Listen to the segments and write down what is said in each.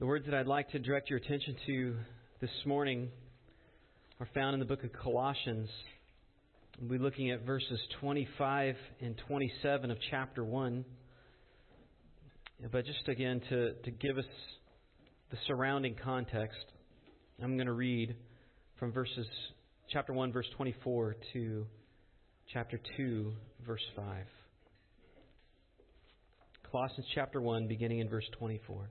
The words that I'd like to direct your attention to this morning are found in the book of Colossians. We'll be looking at verses 25 and 27 of chapter 1. But just again, to, to give us the surrounding context, I'm going to read from verses chapter 1, verse 24 to chapter 2, verse 5. Colossians chapter 1, beginning in verse 24.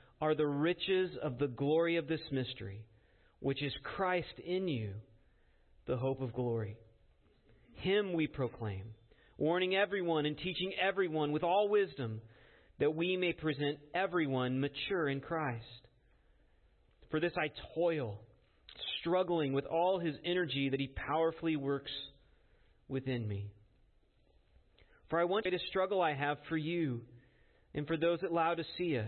are the riches of the glory of this mystery, which is Christ in you, the hope of glory. Him we proclaim, warning everyone and teaching everyone with all wisdom, that we may present everyone mature in Christ. For this I toil, struggling with all his energy that he powerfully works within me. For I want to struggle I have for you and for those at Laodicea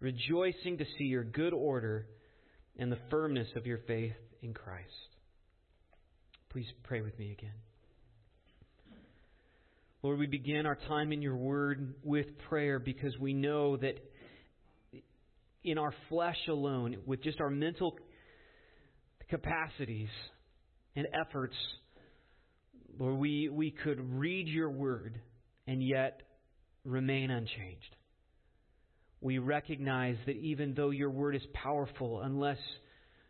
rejoicing to see your good order and the firmness of your faith in Christ. Please pray with me again. Lord, we begin our time in your word with prayer because we know that in our flesh alone, with just our mental capacities and efforts, Lord, we, we could read your word and yet remain unchanged we recognize that even though your word is powerful, unless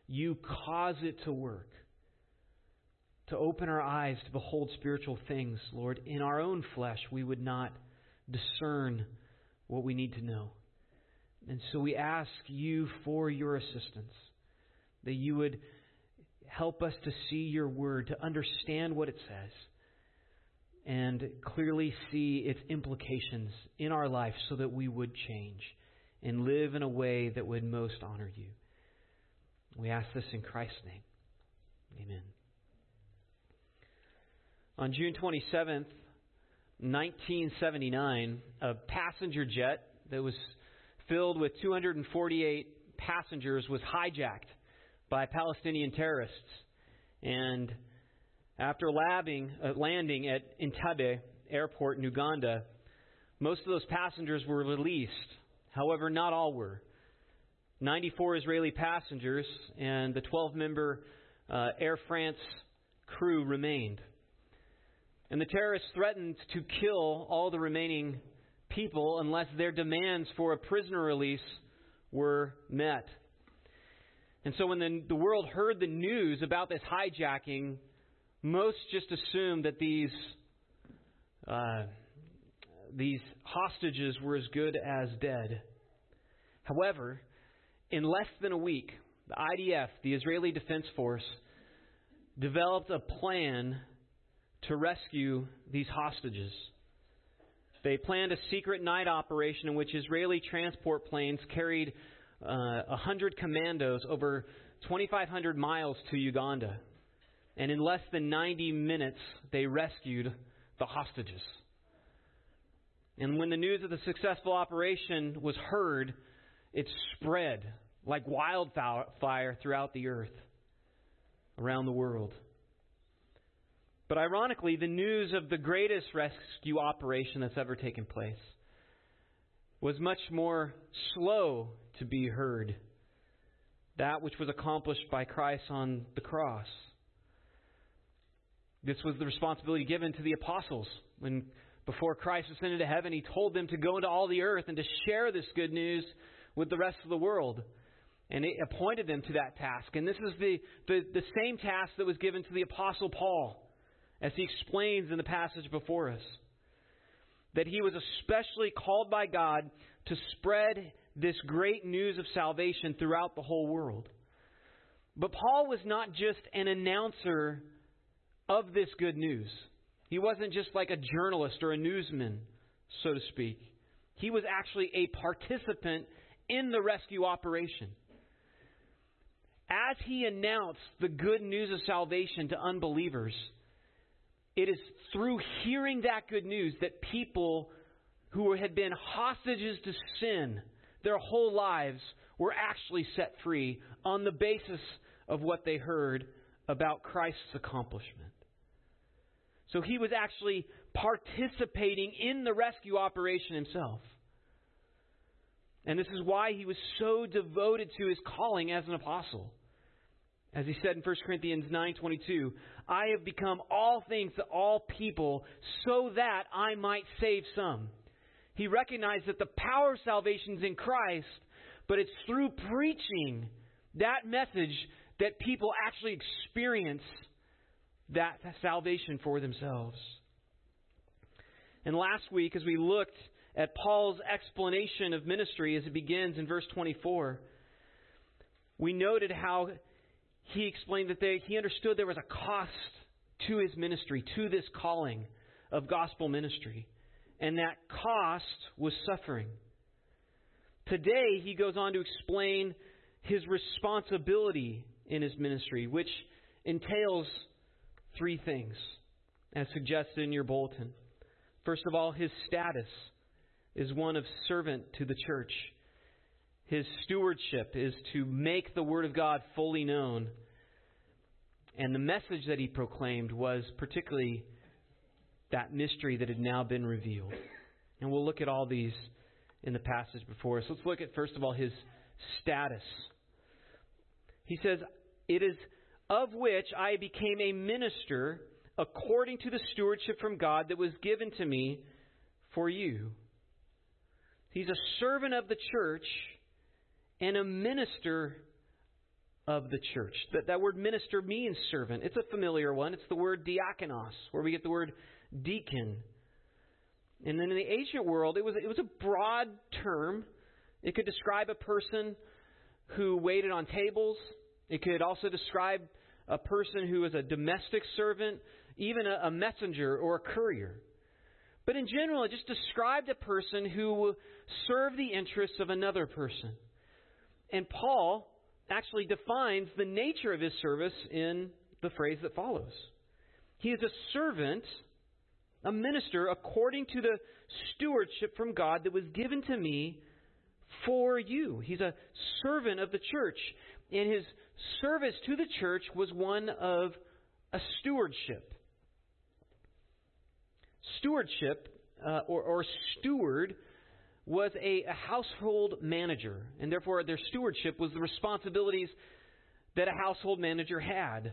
you cause it to work, to open our eyes to behold spiritual things, Lord, in our own flesh, we would not discern what we need to know. And so we ask you for your assistance, that you would help us to see your word, to understand what it says, and clearly see its implications in our life so that we would change and live in a way that would most honor you. We ask this in Christ's name. Amen. On June 27th, 1979, a passenger jet that was filled with 248 passengers was hijacked by Palestinian terrorists. And after landing, uh, landing at Entebbe airport in Uganda, most of those passengers were released However, not all were. 94 Israeli passengers and the 12 member uh, Air France crew remained. And the terrorists threatened to kill all the remaining people unless their demands for a prisoner release were met. And so when the, the world heard the news about this hijacking, most just assumed that these uh, these hostages were as good as dead. However, in less than a week, the IDF, the Israeli Defense Force, developed a plan to rescue these hostages. They planned a secret night operation in which Israeli transport planes carried uh, 100 commandos over 2,500 miles to Uganda. And in less than 90 minutes, they rescued the hostages. And when the news of the successful operation was heard, it spread like wildfire throughout the earth, around the world. But ironically, the news of the greatest rescue operation that's ever taken place was much more slow to be heard. That which was accomplished by Christ on the cross. This was the responsibility given to the apostles when before Christ ascended to heaven, he told them to go into all the earth and to share this good news with the rest of the world. And it appointed them to that task. And this is the, the, the same task that was given to the Apostle Paul, as he explains in the passage before us. That he was especially called by God to spread this great news of salvation throughout the whole world. But Paul was not just an announcer of this good news. He wasn't just like a journalist or a newsman, so to speak. He was actually a participant in the rescue operation. As he announced the good news of salvation to unbelievers, it is through hearing that good news that people who had been hostages to sin their whole lives were actually set free on the basis of what they heard about Christ's accomplishment. So he was actually participating in the rescue operation himself. And this is why he was so devoted to his calling as an apostle. As he said in 1 Corinthians 9:22, I have become all things to all people so that I might save some. He recognized that the power of salvation is in Christ, but it's through preaching that message that people actually experience that salvation for themselves. And last week, as we looked at Paul's explanation of ministry as it begins in verse 24, we noted how he explained that they, he understood there was a cost to his ministry, to this calling of gospel ministry, and that cost was suffering. Today, he goes on to explain his responsibility in his ministry, which entails three things, as suggested in your bulletin. First of all, his status is one of servant to the church. His stewardship is to make the Word of God fully known. And the message that he proclaimed was particularly that mystery that had now been revealed. And we'll look at all these in the passage before us. Let's look at, first of all, his status. He says, It is of which I became a minister according to the stewardship from God that was given to me for you. He's a servant of the church and a minister of the church. That, that word minister means servant. It's a familiar one. It's the word diakonos, where we get the word deacon. And then in the ancient world, it was, it was a broad term. It could describe a person who waited on tables. It could also describe a person who is a domestic servant, even a, a messenger or a courier. But in general, it just described a person who will serve the interests of another person. And Paul actually defines the nature of his service in the phrase that follows. He is a servant, a minister, according to the stewardship from God that was given to me for you. He's a servant of the church. And his service to the church was one of a stewardship. Stewardship, uh, or, or, steward, was a, a household manager, and therefore their stewardship was the responsibilities that a household manager had.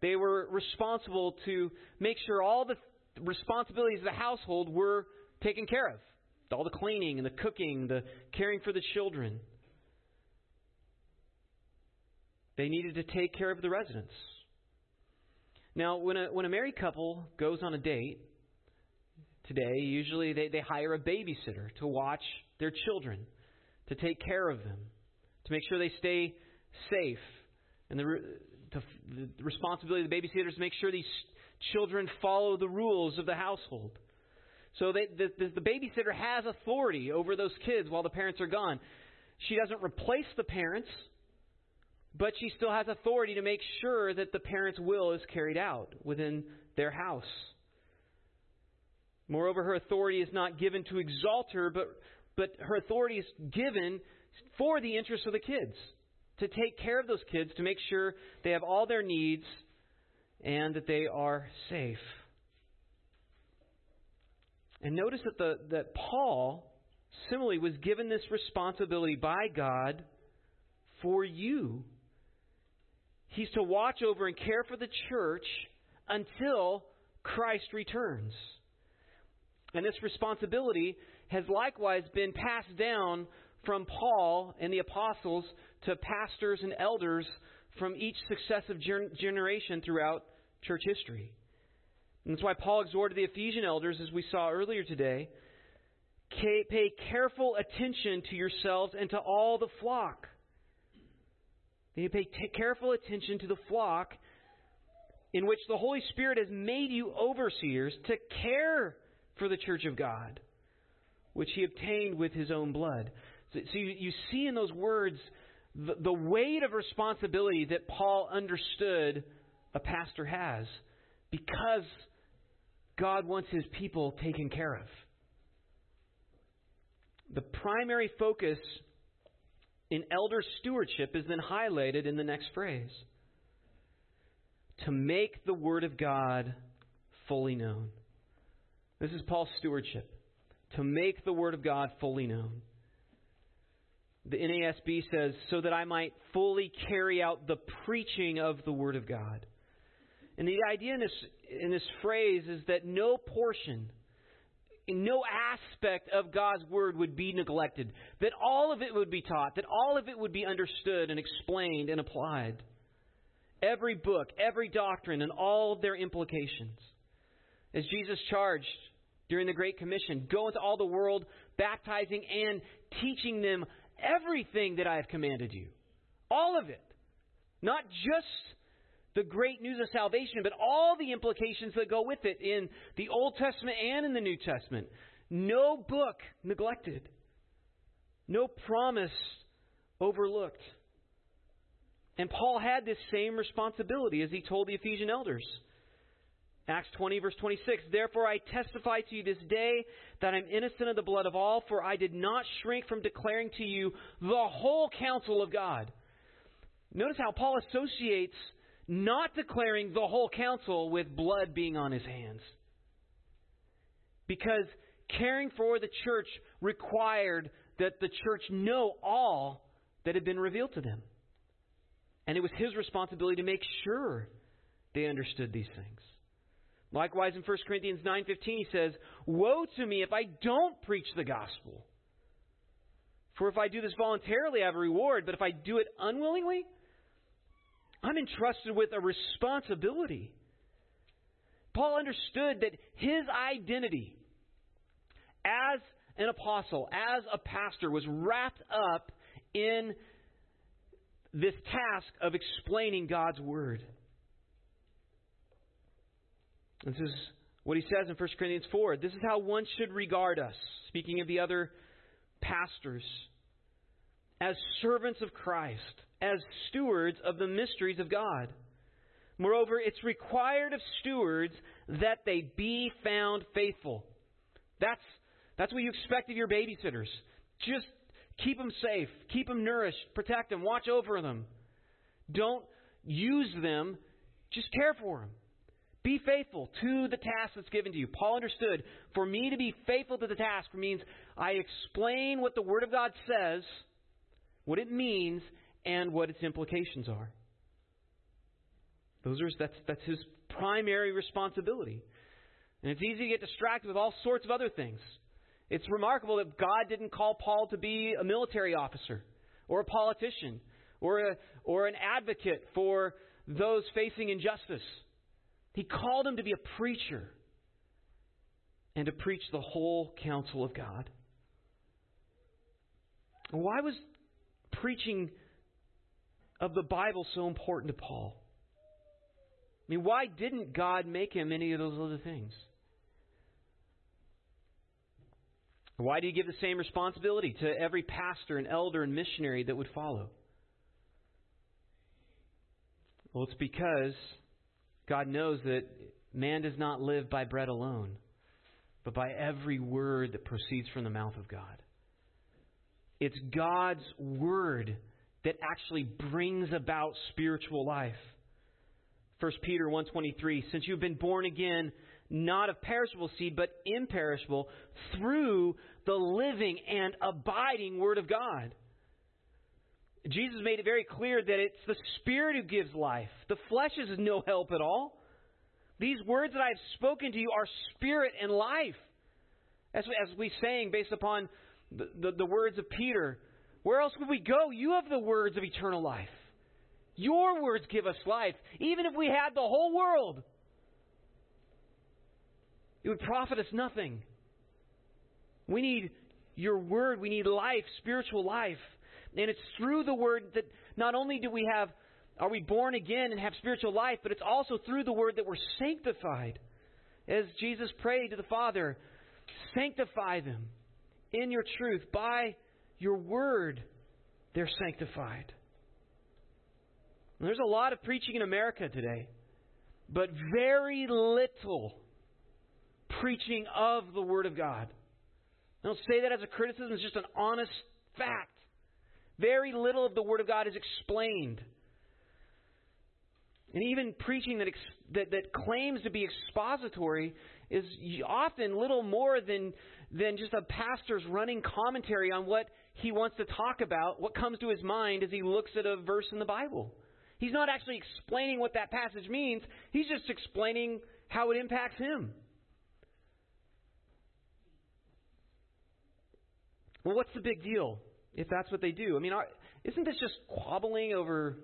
They were responsible to make sure all the responsibilities of the household were taken care of all the cleaning and the cooking, the caring for the children. They needed to take care of the residents. Now, when a, when a married couple goes on a date today, usually they, they hire a babysitter to watch their children, to take care of them, to make sure they stay safe. And the, to, the responsibility of the babysitter is to make sure these children follow the rules of the household. So they, the, the, the babysitter has authority over those kids while the parents are gone. She doesn't replace the parents but she still has authority to make sure that the parent's will is carried out within their house. Moreover, her authority is not given to exalt her, but, but her authority is given for the interests of the kids, to take care of those kids, to make sure they have all their needs and that they are safe. And notice that, the, that Paul similarly was given this responsibility by God for you He's to watch over and care for the church until Christ returns. And this responsibility has likewise been passed down from Paul and the apostles to pastors and elders from each successive generation throughout church history. And that's why Paul exhorted the Ephesian elders, as we saw earlier today, pay careful attention to yourselves and to all the flock. They pay careful attention to the flock in which the Holy Spirit has made you overseers to care for the church of God, which he obtained with his own blood. So, so you, you, see in those words the, the weight of responsibility that Paul understood a pastor has because God wants his people taken care of. The primary focus in elder stewardship is then highlighted in the next phrase to make the Word of God fully known. This is Paul's stewardship to make the Word of God fully known. The NASB says, so that I might fully carry out the preaching of the Word of God. And the idea in this, in this phrase is that no portion, no aspect of God's Word would be neglected, that all of it would be taught, that all of it would be understood and explained and applied. Every book, every doctrine, and all their implications. As Jesus charged during the Great Commission go into all the world, baptizing and teaching them everything that I have commanded you. All of it. Not just the great news of salvation, but all the implications that go with it in the Old Testament and in the New Testament. No book neglected, no promise overlooked. And Paul had this same responsibility as he told the Ephesian elders. Acts 20, verse 26. Therefore I testify to you this day that I'm innocent of the blood of all, for I did not shrink from declaring to you the whole counsel of God. Notice how Paul associates not declaring the whole counsel with blood being on his hands. Because caring for the church required that the church know all that had been revealed to them. And it was his responsibility to make sure they understood these things. Likewise in 1 Corinthians 9:15 he says, "Woe to me if I don't preach the gospel. For if I do this voluntarily I have a reward, but if I do it unwillingly, I'm entrusted with a responsibility." Paul understood that his identity as an apostle, as a pastor was wrapped up in this task of explaining God's word. This is what he says in 1 Corinthians 4. This is how one should regard us, speaking of the other pastors, as servants of Christ, as stewards of the mysteries of God. Moreover, it's required of stewards that they be found faithful. That's, that's what you expect of your babysitters. Just keep them safe, keep them nourished, protect them, watch over them. Don't use them, just care for them. Be faithful to the task that's given to you. Paul understood for me to be faithful to the task means I explain what the Word of God says, what it means, and what its implications are. Those are that's that's his primary responsibility. And it's easy to get distracted with all sorts of other things. It's remarkable that God didn't call Paul to be a military officer or a politician or a, or an advocate for those facing injustice. He called him to be a preacher and to preach the whole counsel of God. Why was preaching of the Bible so important to Paul? I mean, why didn't God make him any of those other things? Why do you give the same responsibility to every pastor and elder and missionary that would follow? Well, it's because God knows that man does not live by bread alone, but by every word that proceeds from the mouth of God. It's God's word that actually brings about spiritual life. 1 Peter 1:23 Since you've been born again not of perishable seed but imperishable through the living and abiding word of God. Jesus made it very clear that it's the Spirit who gives life. The flesh is no help at all. These words that I have spoken to you are spirit and life. As, as we sang based upon the, the, the words of Peter Where else would we go? You have the words of eternal life. Your words give us life. Even if we had the whole world, it would profit us nothing. We need your word. We need life, spiritual life. And it's through the word that not only do we have, are we born again and have spiritual life, but it's also through the word that we're sanctified. As Jesus prayed to the Father, sanctify them in your truth. By your word, they're sanctified. There's a lot of preaching in America today, but very little preaching of the Word of God. I don't say that as a criticism, it's just an honest fact. Very little of the Word of God is explained. And even preaching that, that, that claims to be expository is often little more than, than just a pastor's running commentary on what he wants to talk about, what comes to his mind as he looks at a verse in the Bible. He's not actually explaining what that passage means, he's just explaining how it impacts him. Well, what's the big deal if that's what they do? I mean, isn't this just quabbling over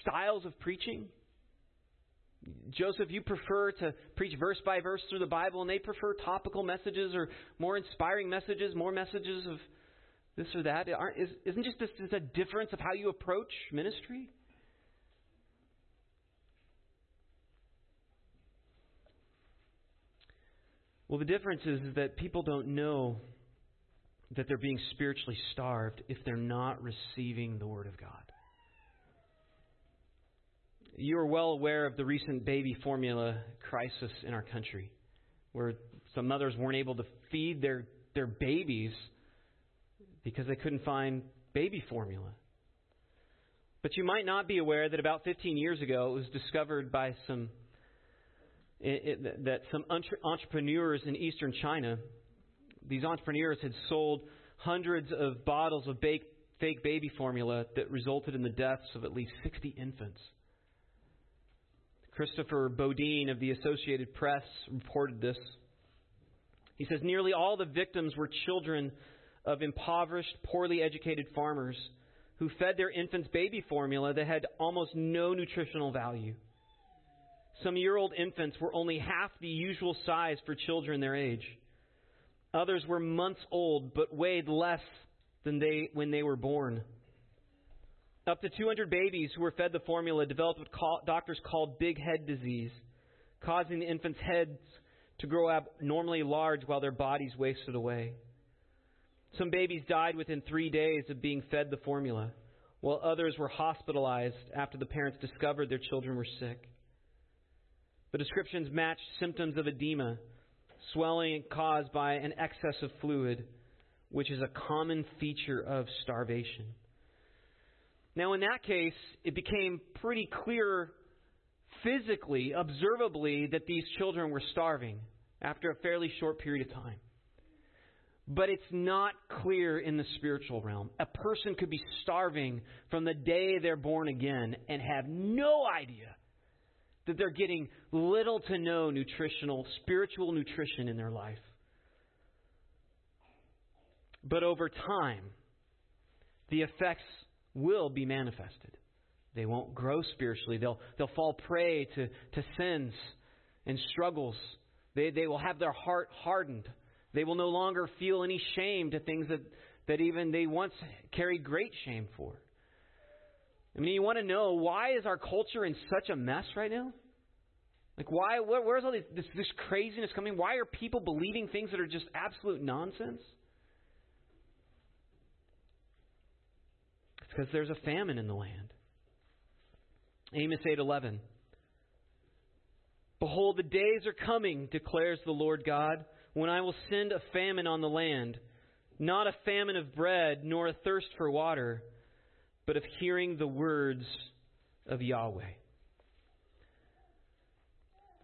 styles of preaching? Joseph, you prefer to preach verse by verse through the Bible, and they prefer topical messages or more inspiring messages, more messages of this or that. Is, isn't just this, this a difference of how you approach ministry? Well, the difference is, is that people don't know that they're being spiritually starved if they're not receiving the Word of God. You are well aware of the recent baby formula crisis in our country, where some mothers weren't able to feed their, their babies because they couldn't find baby formula. But you might not be aware that about 15 years ago it was discovered by some it, it, that some entre- entrepreneurs in eastern China, these entrepreneurs had sold hundreds of bottles of fake baby formula that resulted in the deaths of at least 60 infants. Christopher Bodeen of the Associated Press reported this. He says nearly all the victims were children of impoverished, poorly educated farmers who fed their infants baby formula that had almost no nutritional value. Some year old infants were only half the usual size for children their age. Others were months old but weighed less than they when they were born. Up to 200 babies who were fed the formula developed what call, doctors called big head disease, causing the infants' heads to grow abnormally large while their bodies wasted away. Some babies died within three days of being fed the formula, while others were hospitalized after the parents discovered their children were sick. The descriptions matched symptoms of edema, swelling caused by an excess of fluid, which is a common feature of starvation. Now, in that case, it became pretty clear physically, observably, that these children were starving after a fairly short period of time. But it's not clear in the spiritual realm. A person could be starving from the day they're born again and have no idea that they're getting little to no nutritional, spiritual nutrition in their life. But over time, the effects will be manifested. They won't grow spiritually. They'll, they'll fall prey to, to sins and struggles. They, they will have their heart hardened. They will no longer feel any shame to things that, that even they once carried great shame for. I mean, you want to know why is our culture in such a mess right now? Like, why? Where, where's all this, this, this craziness coming? Why are people believing things that are just absolute nonsense? It's because there's a famine in the land. Amos 8:11. Behold, the days are coming, declares the Lord God, when I will send a famine on the land, not a famine of bread, nor a thirst for water, but of hearing the words of Yahweh.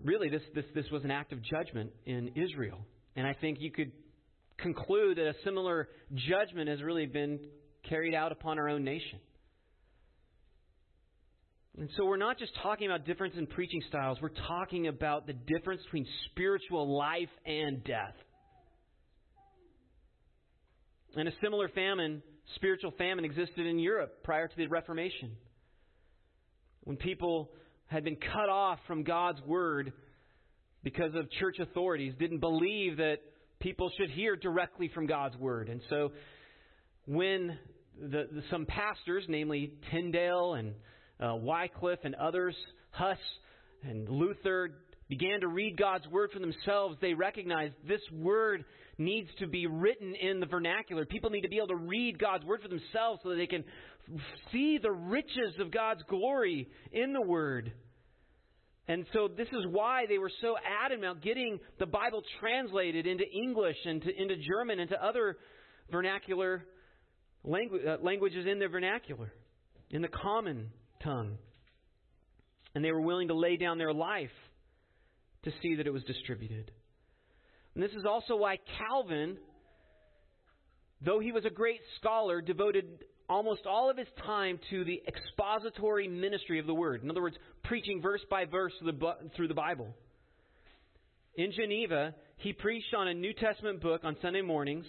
Really, this, this, this was an act of judgment in Israel. And I think you could conclude that a similar judgment has really been carried out upon our own nation. And so we're not just talking about difference in preaching styles, we're talking about the difference between spiritual life and death. And a similar famine Spiritual famine existed in Europe prior to the Reformation. When people had been cut off from God's Word because of church authorities, didn't believe that people should hear directly from God's Word. And so when the, the, some pastors, namely Tyndale and uh, Wycliffe and others, Huss and Luther, began to read God's Word for themselves, they recognized this Word needs to be written in the vernacular. People need to be able to read God's Word for themselves so that they can see the riches of God's glory in the Word. And so this is why they were so adamant about getting the Bible translated into English and to, into German and to other vernacular uh, languages in their vernacular, in the common tongue. And they were willing to lay down their life to see that it was distributed. And this is also why Calvin, though he was a great scholar, devoted almost all of his time to the expository ministry of the Word. In other words, preaching verse by verse through the, Bible. In Geneva, he preached on a New Testament book on Sunday mornings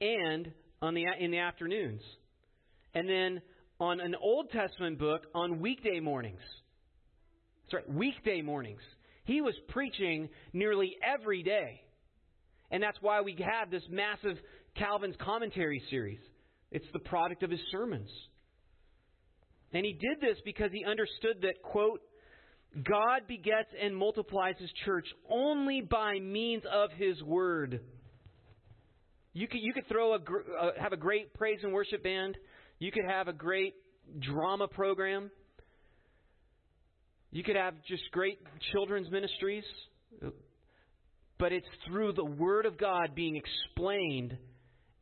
and on the, in the afternoons. And then on an Old Testament book on weekday mornings. Right, weekday mornings. He was preaching nearly every day. And that's why we have this massive Calvin's commentary series. It's the product of his sermons. And he did this because he understood that, quote, God begets and multiplies his church only by means of his word. You could, you could throw a, uh, have a great praise and worship band. You could have a great drama program. You could have just great children's ministries. But it's through the Word of God being explained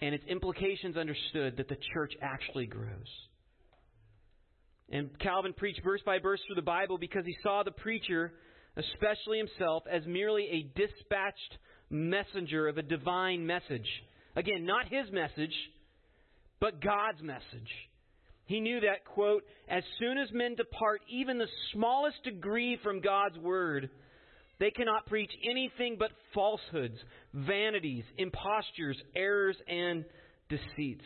and its implications understood that the church actually grows. And Calvin preached verse by verse through the Bible because he saw the preacher, especially himself, as merely a dispatched messenger of a divine message. Again, not his message, but God's message. He knew that, quote, as soon as men depart even the smallest degree from God's word, they cannot preach anything but falsehoods, vanities, impostures, errors, and deceits.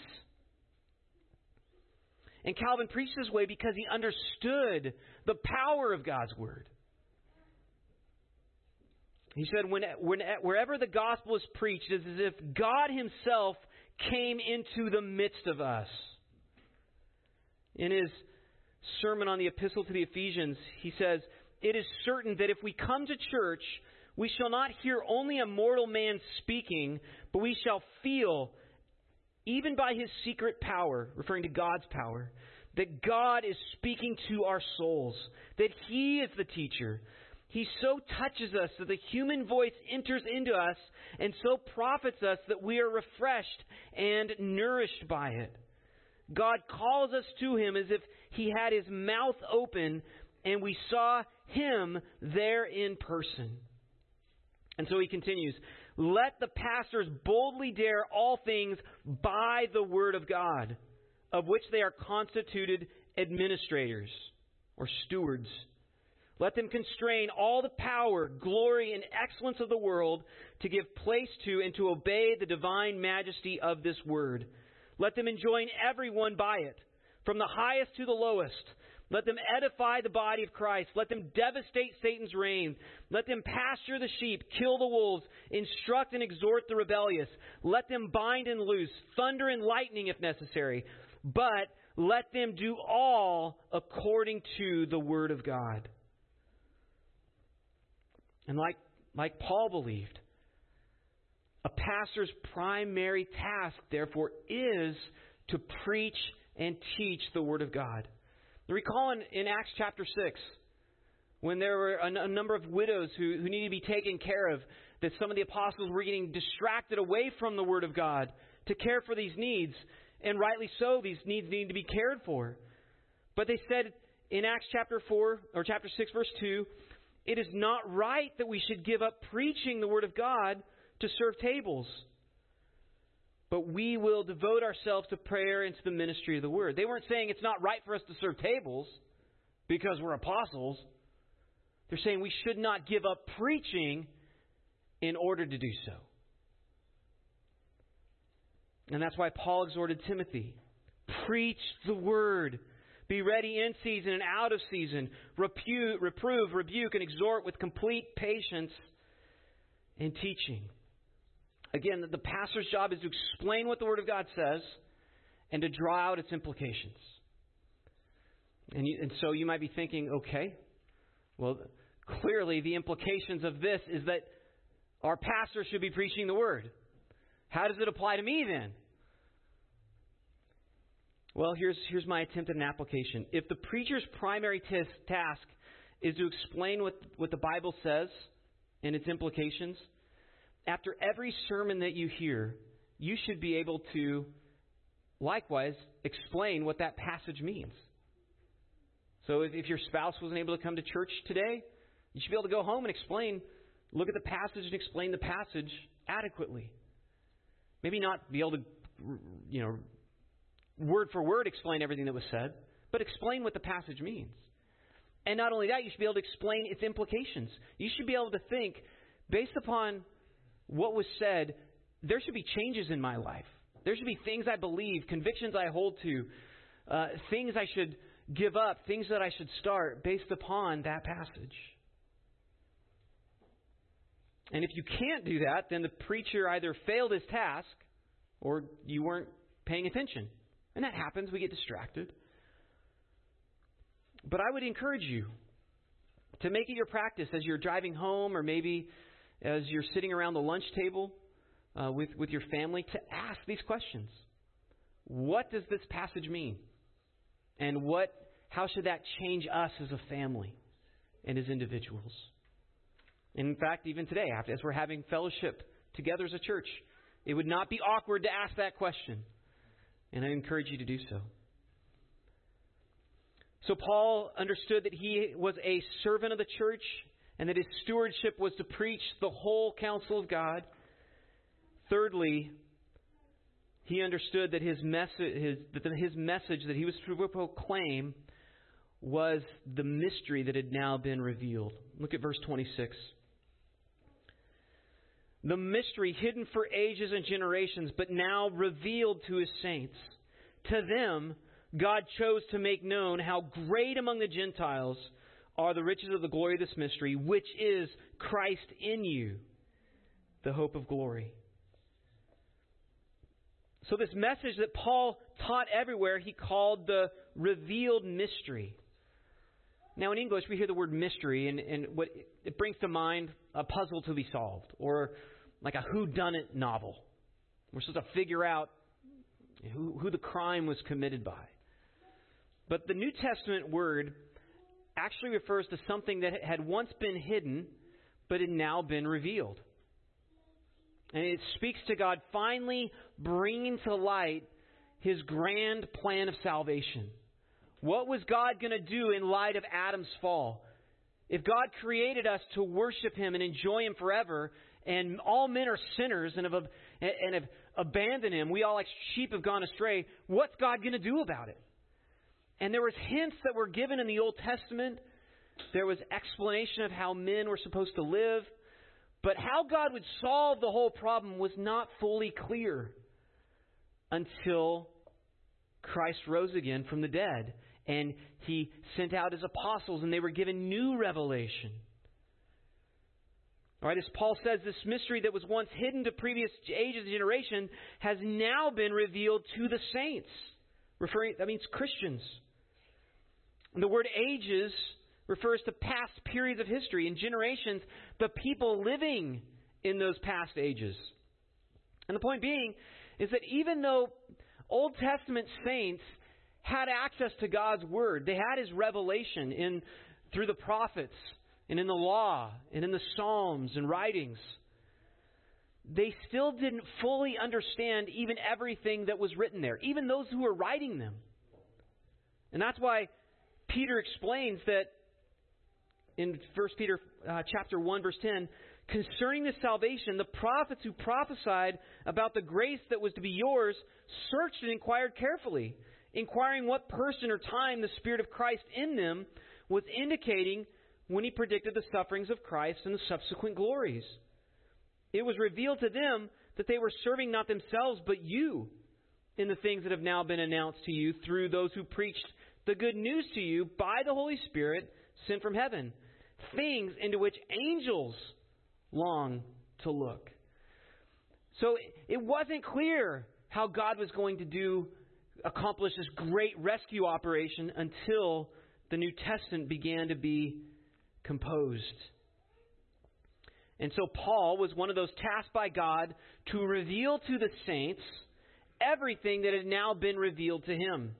And Calvin preached this way because he understood the power of God's Word. He said, when, when, wherever the gospel is preached, it's as if God Himself came into the midst of us. In his sermon on the epistle to the Ephesians, he says, It is certain that if we come to church, we shall not hear only a mortal man speaking, but we shall feel even by his secret power, referring to God's power, that God is speaking to our souls, that he is the teacher. He so touches us that the human voice enters into us and so profits us that we are refreshed and nourished by it. God calls us to him as if he had his mouth open and we saw him there in person. And so he continues let the pastors boldly dare all things by the word of God, of which they are constituted administrators or stewards. Let them constrain all the power, glory, and excellence of the world to give place to and to obey the divine majesty of this word. Let them enjoin everyone by it, from the highest to the lowest. Let them edify the body of Christ. Let them devastate Satan's reign. Let them pasture the sheep, kill the wolves, instruct and exhort the rebellious. Let them bind and loose, thunder and lightning if necessary. But let them do all according to the word of God. And like, like Paul believed, a pastor's primary task, therefore, is to preach and teach the word of God. Recall in, in Acts chapter 6, when there were a, a number of widows who, who needed to be taken care of, that some of the apostles were getting distracted away from the Word of God to care for these needs. And rightly so, these needs need to be cared for. But they said in Acts chapter 4, or chapter 6, verse 2, it is not right that we should give up preaching the Word of God to serve tables but we will devote ourselves to prayer and to the ministry of the word. They weren't saying it's not right for us to serve tables because we're apostles. They're saying we should not give up preaching in order to do so. And that's why Paul exhorted Timothy Preach the word. Be ready in season and out of season. Repu- reprove, rebuke, and exhort with complete patience and teaching. Again, the pastor's job is to explain what the Word of God says and to draw out its implications. And, you, and so you might be thinking, okay, well, clearly the implications of this is that our pastor should be preaching the Word. How does it apply to me then? Well, here's, here's my attempt at an application. If the preacher's primary task is to explain what, what the Bible says and its implications, after every sermon that you hear, you should be able to likewise explain what that passage means. So if, if your spouse wasn't able to come to church today, you should be able to go home and explain, look at the passage and explain the passage adequately. Maybe not be able to, you know, word for word explain everything that was said, but explain what the passage means. And not only that, you should be able to explain its implications. You should be able to think, based upon what was said, there should be changes in my life. There should be things I believe, convictions I hold to, uh, things I should give up, things that I should start based upon that passage. And if you can't do that, then the preacher either failed his task or you weren't paying attention. And that happens, we get distracted. But I would encourage you to make it your practice as you're driving home or maybe as you're sitting around the lunch table uh, with, with your family to ask these questions. What does this passage mean? And what, how should that change us as a family and as individuals? in fact, even today, as we're having fellowship together as a church, it would not be awkward to ask that question. And I encourage you to do so. So, Paul understood that he was a servant of the church and that his stewardship was to preach the whole counsel of God. Thirdly, he understood that his message, his, that his message that he was to proclaim was the mystery that had now been revealed. Look at verse 26. The mystery hidden for ages and generations, but now revealed to his saints. To them, God chose to make known how great among the Gentiles are the riches of the glory of this mystery, which is Christ in you, the hope of glory. So, this message that Paul taught everywhere, he called the revealed mystery. Now, in English, we hear the word mystery, and, and what it brings to mind a puzzle to be solved, or like a whodunit novel. We're supposed to figure out who, who the crime was committed by. But the New Testament word actually refers to something that had once been hidden, but had now been revealed. And it speaks to God finally bringing to light his grand plan of salvation. What was God going to do in light of Adam's fall? If God created us to worship him and enjoy him forever, and all men are sinners and have, and have abandoned him, we all like sheep have gone astray, what's God going to do about it? And there was hints that were given in the Old Testament. There was explanation of how men were supposed to live. But how God would solve the whole problem was not fully clear until Christ rose again from the dead. And he sent out his apostles, and they were given new revelation. All right, as Paul says, this mystery that was once hidden to previous ages and generation has now been revealed to the saints. Referring, that means Christians. And the word ages refers to past periods of history and generations, the people living in those past ages. And the point being is that even though Old Testament saints had access to God's word, they had his revelation in through the prophets and in the law and in the psalms and writings. They still didn't fully understand even everything that was written there, even those who were writing them. And that's why Peter explains that in 1 Peter uh, chapter 1 verse 10 concerning the salvation the prophets who prophesied about the grace that was to be yours searched and inquired carefully inquiring what person or time the spirit of Christ in them was indicating when he predicted the sufferings of Christ and the subsequent glories it was revealed to them that they were serving not themselves but you in the things that have now been announced to you through those who preached the good news to you by the Holy Spirit sent from heaven, things into which angels long to look. So it wasn't clear how God was going to do accomplish this great rescue operation until the New Testament began to be composed. And so Paul was one of those tasked by God to reveal to the saints everything that had now been revealed to him.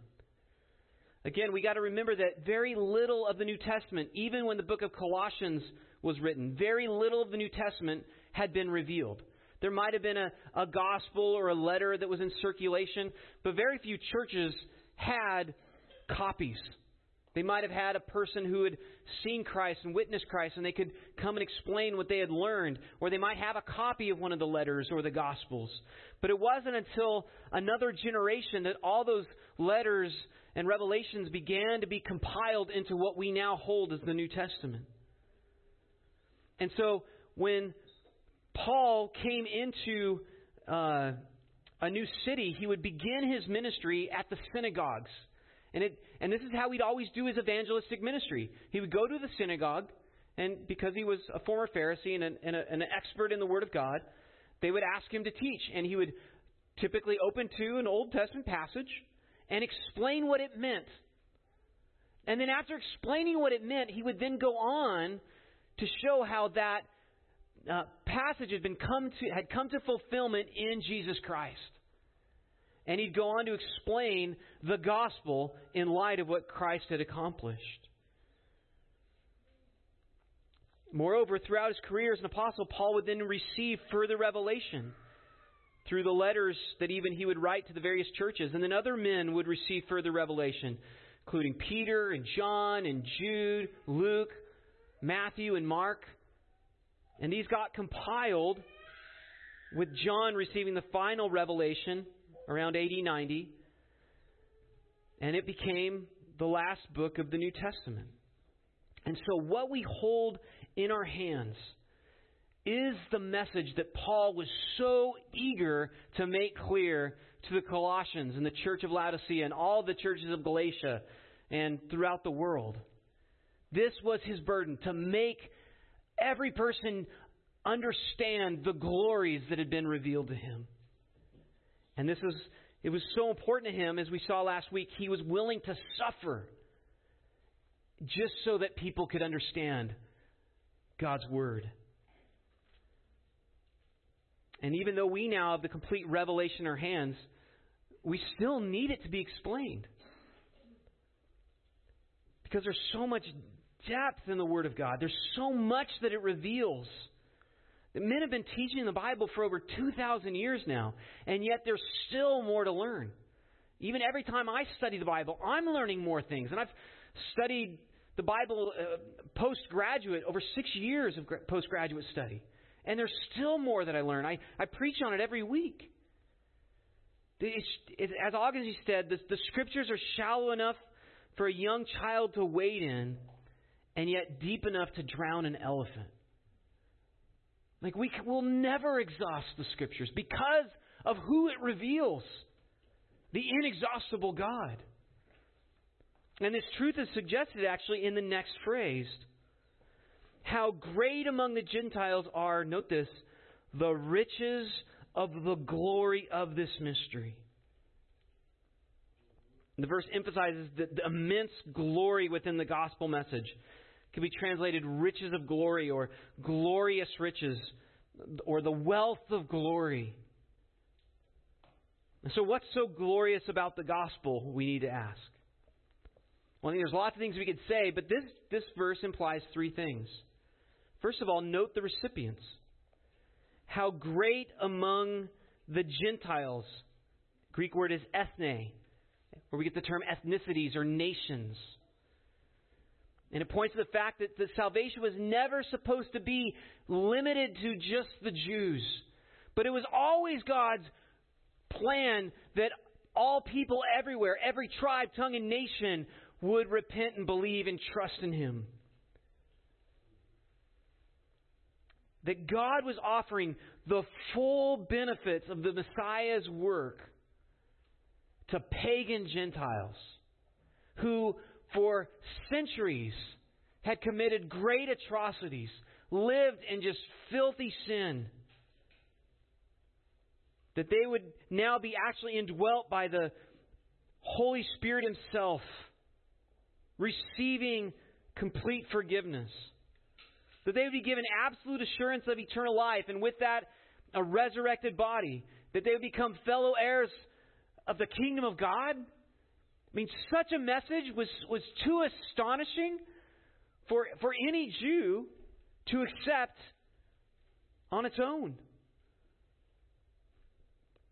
Again, we got to remember that very little of the New Testament, even when the book of Colossians was written, very little of the New Testament had been revealed. There might have been a, a gospel or a letter that was in circulation, but very few churches had copies. They might have had a person who had seen Christ and witnessed Christ, and they could come and explain what they had learned, or they might have a copy of one of the letters or the Gospels. But it wasn't until another generation that all those letters and revelations began to be compiled into what we now hold as the New Testament. And so when Paul came into uh, a new city, he would begin his ministry at the synagogues. And, it, and this is how he'd always do his evangelistic ministry. He would go to the synagogue, and because he was a former Pharisee and an, and, a, an expert in the Word of God, they would ask him to teach. And he would typically open to an Old Testament passage and explain what it meant. And then after explaining what it meant, he would then go on to show how that uh, passage had been come to had come to fulfillment in Jesus Christ. And he'd go on to explain the gospel in light of what Christ had accomplished. Moreover, throughout his career as an apostle, Paul would then receive further revelation through the letters that even he would write to the various churches. And then other men would receive further revelation, including Peter and John and Jude, Luke, Matthew and Mark. And these got compiled with John receiving the final revelation around AD 90. And it became the last book of the New Testament. And so, what we hold in our hands is the message that Paul was so eager to make clear to the Colossians and the church of Laodicea and all the churches of Galatia and throughout the world. This was his burden to make every person understand the glories that had been revealed to him. And this is it was so important to him as we saw last week, he was willing to suffer just so that people could understand God's word. And even though we now have the complete revelation in our hands, we still need it to be explained. Because there's so much depth in the Word of God. There's so much that it reveals. Men have been teaching the Bible for over 2,000 years now, and yet there's still more to learn. Even every time I study the Bible, I'm learning more things. And I've studied the Bible uh, postgraduate, over six years of postgraduate study. And there's still more that I learn. I, I preach on it every week. It's, it, as Augustine said, the, the scriptures are shallow enough for a young child to wade in, and yet deep enough to drown an elephant. Like we will never exhaust the scriptures because of who it reveals the inexhaustible God. And this truth is suggested actually in the next phrase. How great among the Gentiles are, note this, the riches of the glory of this mystery. The verse emphasizes the, the immense glory within the gospel message can be translated riches of glory or glorious riches or the wealth of glory. So, what's so glorious about the gospel, we need to ask? Well, I think there's lots of things we could say, but this, this verse implies three things. First of all, note the recipients. How great among the Gentiles, Greek word is ethne, where we get the term ethnicities or nations. And it points to the fact that the salvation was never supposed to be limited to just the Jews. But it was always God's plan that all people everywhere, every tribe, tongue, and nation would repent and believe and trust in Him. That God was offering the full benefits of the Messiah's work to pagan Gentiles who, for centuries, had committed great atrocities, lived in just filthy sin. That they would now be actually indwelt by the Holy Spirit Himself, receiving complete forgiveness. That they would be given absolute assurance of eternal life, and with that, a resurrected body. That they would become fellow heirs of the kingdom of God. I mean, such a message was, was too astonishing for, for any Jew to accept on its own.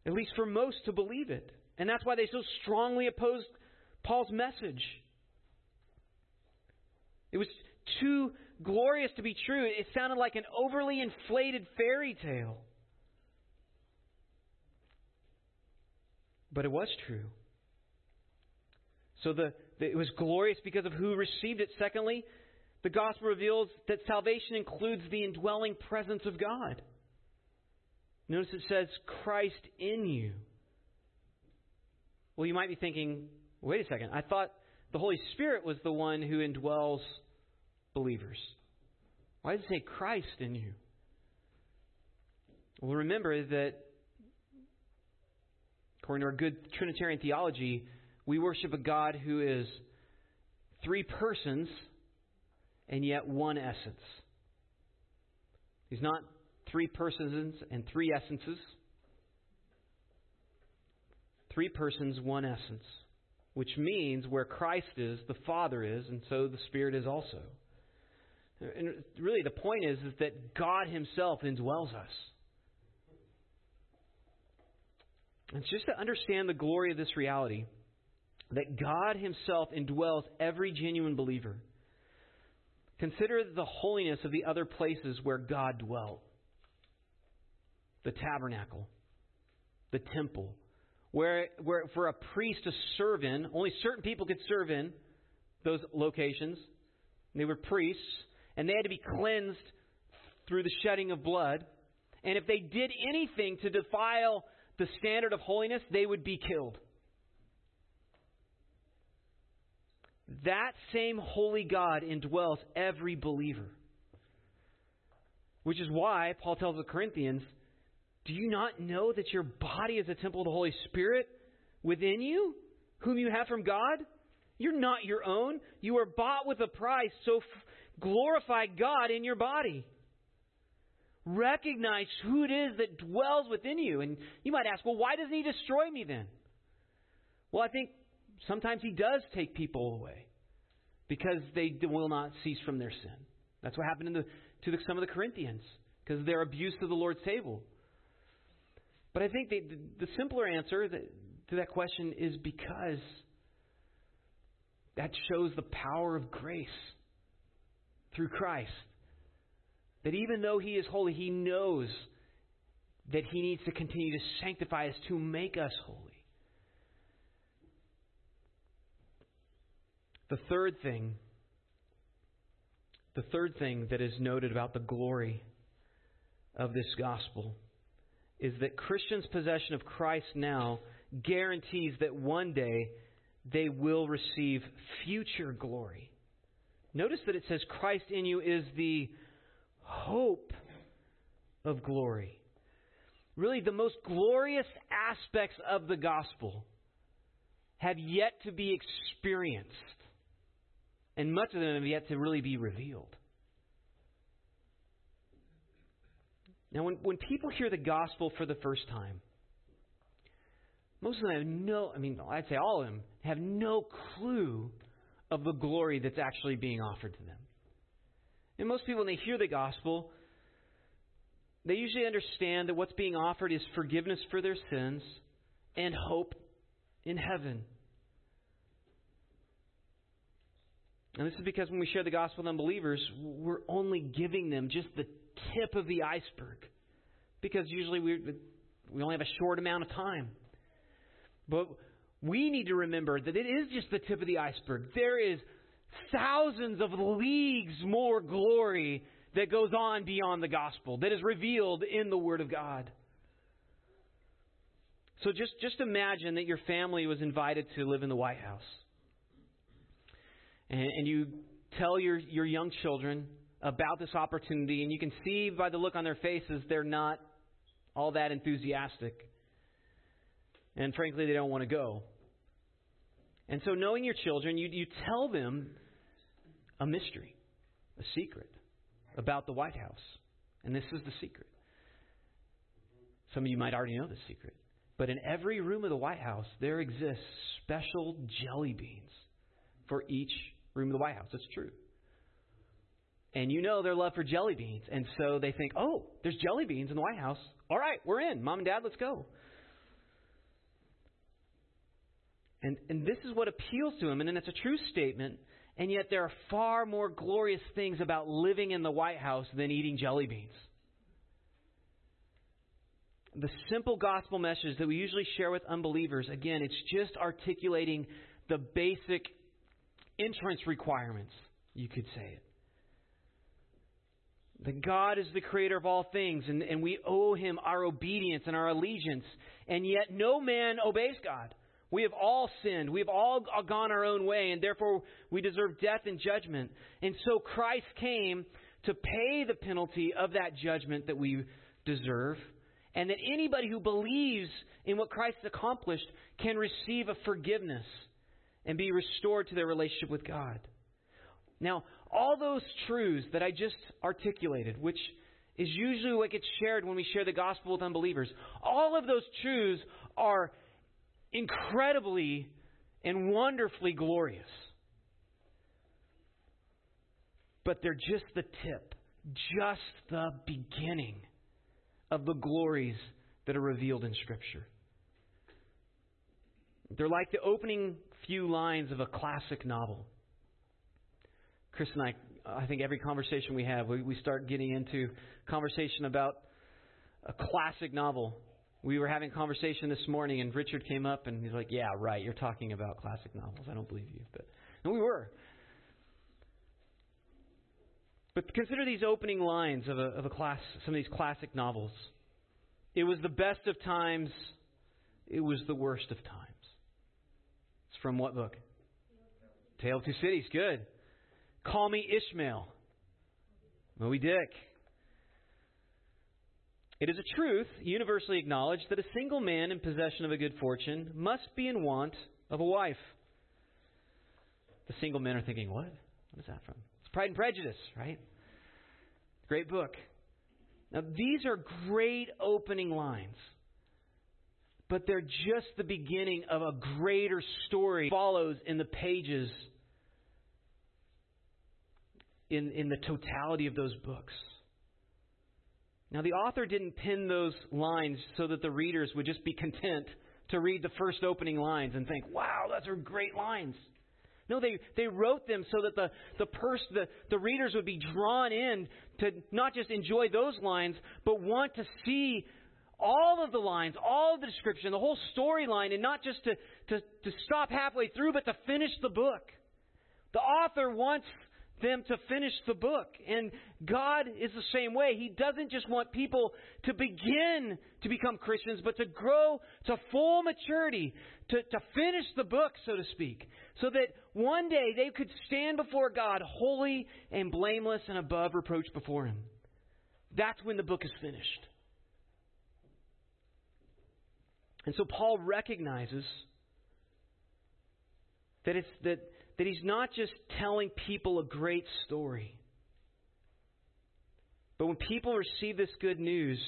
At least for most to believe it. And that's why they so strongly opposed Paul's message. It was too glorious to be true. It sounded like an overly inflated fairy tale. But it was true. So the, the, it was glorious because of who received it. Secondly, the gospel reveals that salvation includes the indwelling presence of God. Notice it says Christ in you. Well, you might be thinking, wait a second, I thought the Holy Spirit was the one who indwells believers. Why does it say Christ in you? Well, remember that according to our good Trinitarian theology, we worship a God who is three persons and yet one essence. He's not three persons and three essences. Three persons, one essence. Which means where Christ is, the Father is, and so the Spirit is also. And really, the point is, is that God Himself indwells us. And just to understand the glory of this reality, that God Himself indwells every genuine believer. Consider the holiness of the other places where God dwelt the tabernacle, the temple, where, where for a priest to serve in, only certain people could serve in those locations. They were priests, and they had to be cleansed through the shedding of blood. And if they did anything to defile the standard of holiness, they would be killed. That same holy God indwells every believer. Which is why Paul tells the Corinthians, Do you not know that your body is a temple of the Holy Spirit within you, whom you have from God? You're not your own. You are bought with a price, so f- glorify God in your body. Recognize who it is that dwells within you. And you might ask, well, why doesn't He destroy me then? Well, I think sometimes He does take people away because they will not cease from their sin. That's what happened the, to the, some of the Corinthians because their abuse of the Lord's table. But I think the, the simpler answer to that question is because that shows the power of grace through Christ. That even though He is holy, He knows that He needs to continue to sanctify us to make us holy. The third thing, the third thing that is noted about the glory of this gospel is that Christians' possession of Christ now guarantees that one day they will receive future glory. Notice that it says Christ in you is the hope of glory. Really, the most glorious aspects of the gospel have yet to be experienced and much of them have yet to really be revealed. Now, when, when people hear the gospel for the first time, most of them have no, I mean, I'd say all of them have no clue of the glory that's actually being offered to them. And most people, when they hear the gospel, they usually understand that what's being offered is forgiveness for their sins and hope in heaven. And this is because when we share the gospel with unbelievers, we're only giving them just the tip of the iceberg. Because usually we, we only have a short amount of time. But we need to remember that it is just the tip of the iceberg. There is thousands of leagues more glory that goes on beyond the gospel, that is revealed in the Word of God. So just, just imagine that your family was invited to live in the White House. And, and you tell your, your young children about this opportunity, and you can see by the look on their faces they're not all that enthusiastic. And frankly, they don't want to go. And so, knowing your children, you, you tell them a mystery, a secret about the White House. And this is the secret. Some of you might already know the secret. But in every room of the White House, there exists special jelly beans for each room of the White House. It's true. And you know their love for jelly beans. And so they think, oh, there's jelly beans in the White House. All right, we're in. Mom and dad, let's go. And, and this is what appeals to them. And it's a true statement. And yet there are far more glorious things about living in the White House than eating jelly beans the simple gospel message that we usually share with unbelievers, again, it's just articulating the basic entrance requirements, you could say it. That God is the creator of all things, and, and we owe him our obedience and our allegiance, and yet no man obeys God. We have all sinned. We have all gone our own way, and therefore we deserve death and judgment. And so Christ came to pay the penalty of that judgment that we deserve and that anybody who believes in what Christ accomplished can receive a forgiveness and be restored to their relationship with God. Now, all those truths that I just articulated, which is usually what gets shared when we share the gospel with unbelievers, all of those truths are incredibly and wonderfully glorious. But they're just the tip, just the beginning of the glories that are revealed in Scripture. They're like the opening few lines of a classic novel. Chris and I, I think every conversation we have, we, we start getting into conversation about a classic novel. We were having a conversation this morning, and Richard came up and he's like, "Yeah, right. You're talking about classic novels. I don't believe you." But and we were. But consider these opening lines of a, of a class, some of these classic novels. It was the best of times, it was the worst of times. It's from what book? Tale of Two Cities. Good. Call Me Ishmael. Moby Dick. It is a truth, universally acknowledged, that a single man in possession of a good fortune must be in want of a wife. The single men are thinking, what? What is that from? It's Pride and Prejudice, right? Great book. Now, these are great opening lines, but they're just the beginning of a greater story follows in the pages in, in the totality of those books. Now, the author didn't pen those lines so that the readers would just be content to read the first opening lines and think, wow, those are great lines. No, they, they wrote them so that the, the, pers- the, the readers would be drawn in to not just enjoy those lines, but want to see all of the lines, all of the description, the whole storyline, and not just to, to, to stop halfway through, but to finish the book. The author wants them to finish the book. And God is the same way. He doesn't just want people to begin to become Christians, but to grow to full maturity, to, to finish the book, so to speak, so that one day they could stand before God holy and blameless and above reproach before Him. That's when the book is finished. And so Paul recognizes that it's that that he's not just telling people a great story. But when people receive this good news,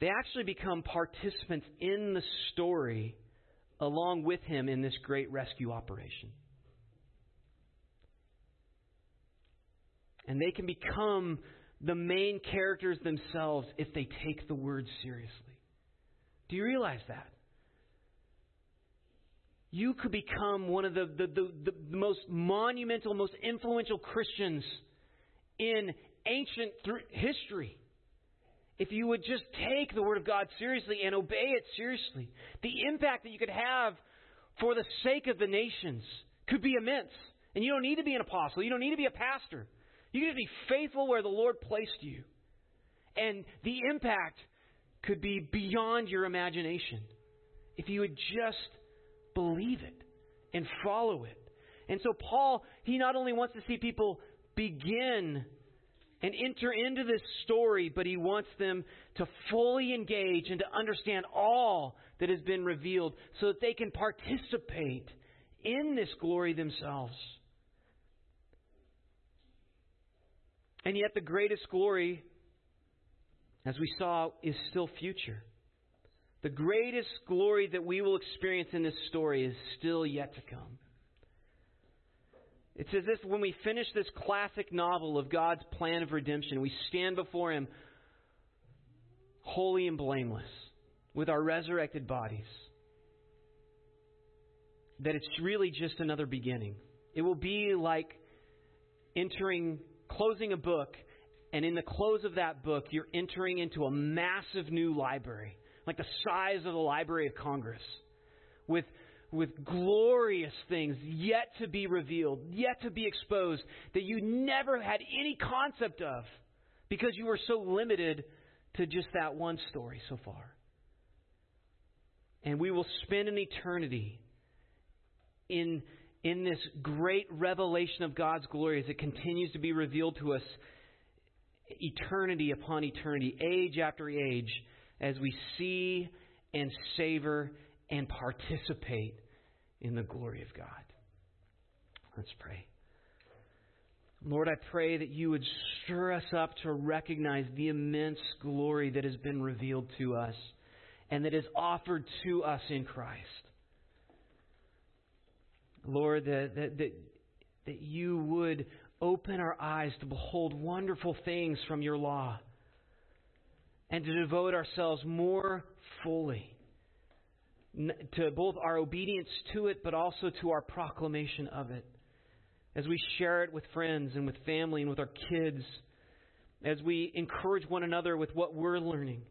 they actually become participants in the story along with him in this great rescue operation. And they can become the main characters themselves if they take the word seriously. Do you realize that? You could become one of the, the, the, the most monumental, most influential Christians in ancient history. If you would just take the Word of God seriously and obey it seriously, the impact that you could have for the sake of the nations could be immense. And you don't need to be an apostle, you don't need to be a pastor. You can just be faithful where the Lord placed you. And the impact could be beyond your imagination if you would just believe it and follow it. And so, Paul, he not only wants to see people begin and enter into this story, but he wants them to fully engage and to understand all that has been revealed so that they can participate in this glory themselves. And yet, the greatest glory, as we saw, is still future. The greatest glory that we will experience in this story is still yet to come. It's as if when we finish this classic novel of God's plan of redemption, we stand before Him holy and blameless with our resurrected bodies. That it's really just another beginning. It will be like entering, closing a book, and in the close of that book, you're entering into a massive new library, like the size of the Library of Congress, with with glorious things yet to be revealed, yet to be exposed, that you never had any concept of because you were so limited to just that one story so far. And we will spend an eternity in, in this great revelation of God's glory as it continues to be revealed to us eternity upon eternity, age after age, as we see and savor and participate in the glory of God. Let's pray. Lord, I pray that you would stir us up to recognize the immense glory that has been revealed to us and that is offered to us in Christ. Lord, that, that, that, that you would open our eyes to behold wonderful things from your law and to devote ourselves more fully to both our obedience to it, but also to our proclamation of it. As we share it with friends and with family and with our kids, as we encourage one another with what we're learning.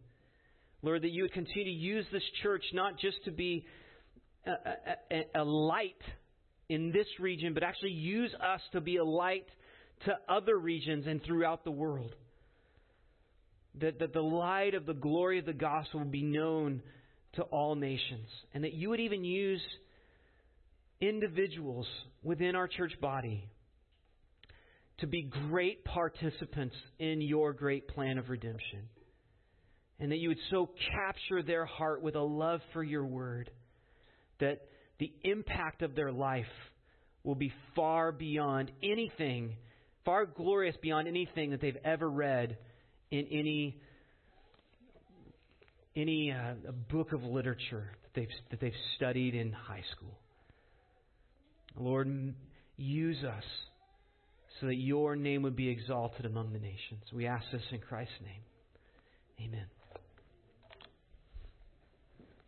Lord, that you would continue to use this church not just to be a, a, a light in this region, but actually use us to be a light to other regions and throughout the world. That, that the light of the glory of the gospel will be known to all nations. And that you would even use individuals within our church body to be great participants in your great plan of redemption. And that you would so capture their heart with a love for your word that the impact of their life will be far beyond anything, far glorious beyond anything that they've ever read in any any uh, book of literature that they've, that they've studied in high school. Lord, use us so that your name would be exalted among the nations. We ask this in Christ's name. Amen.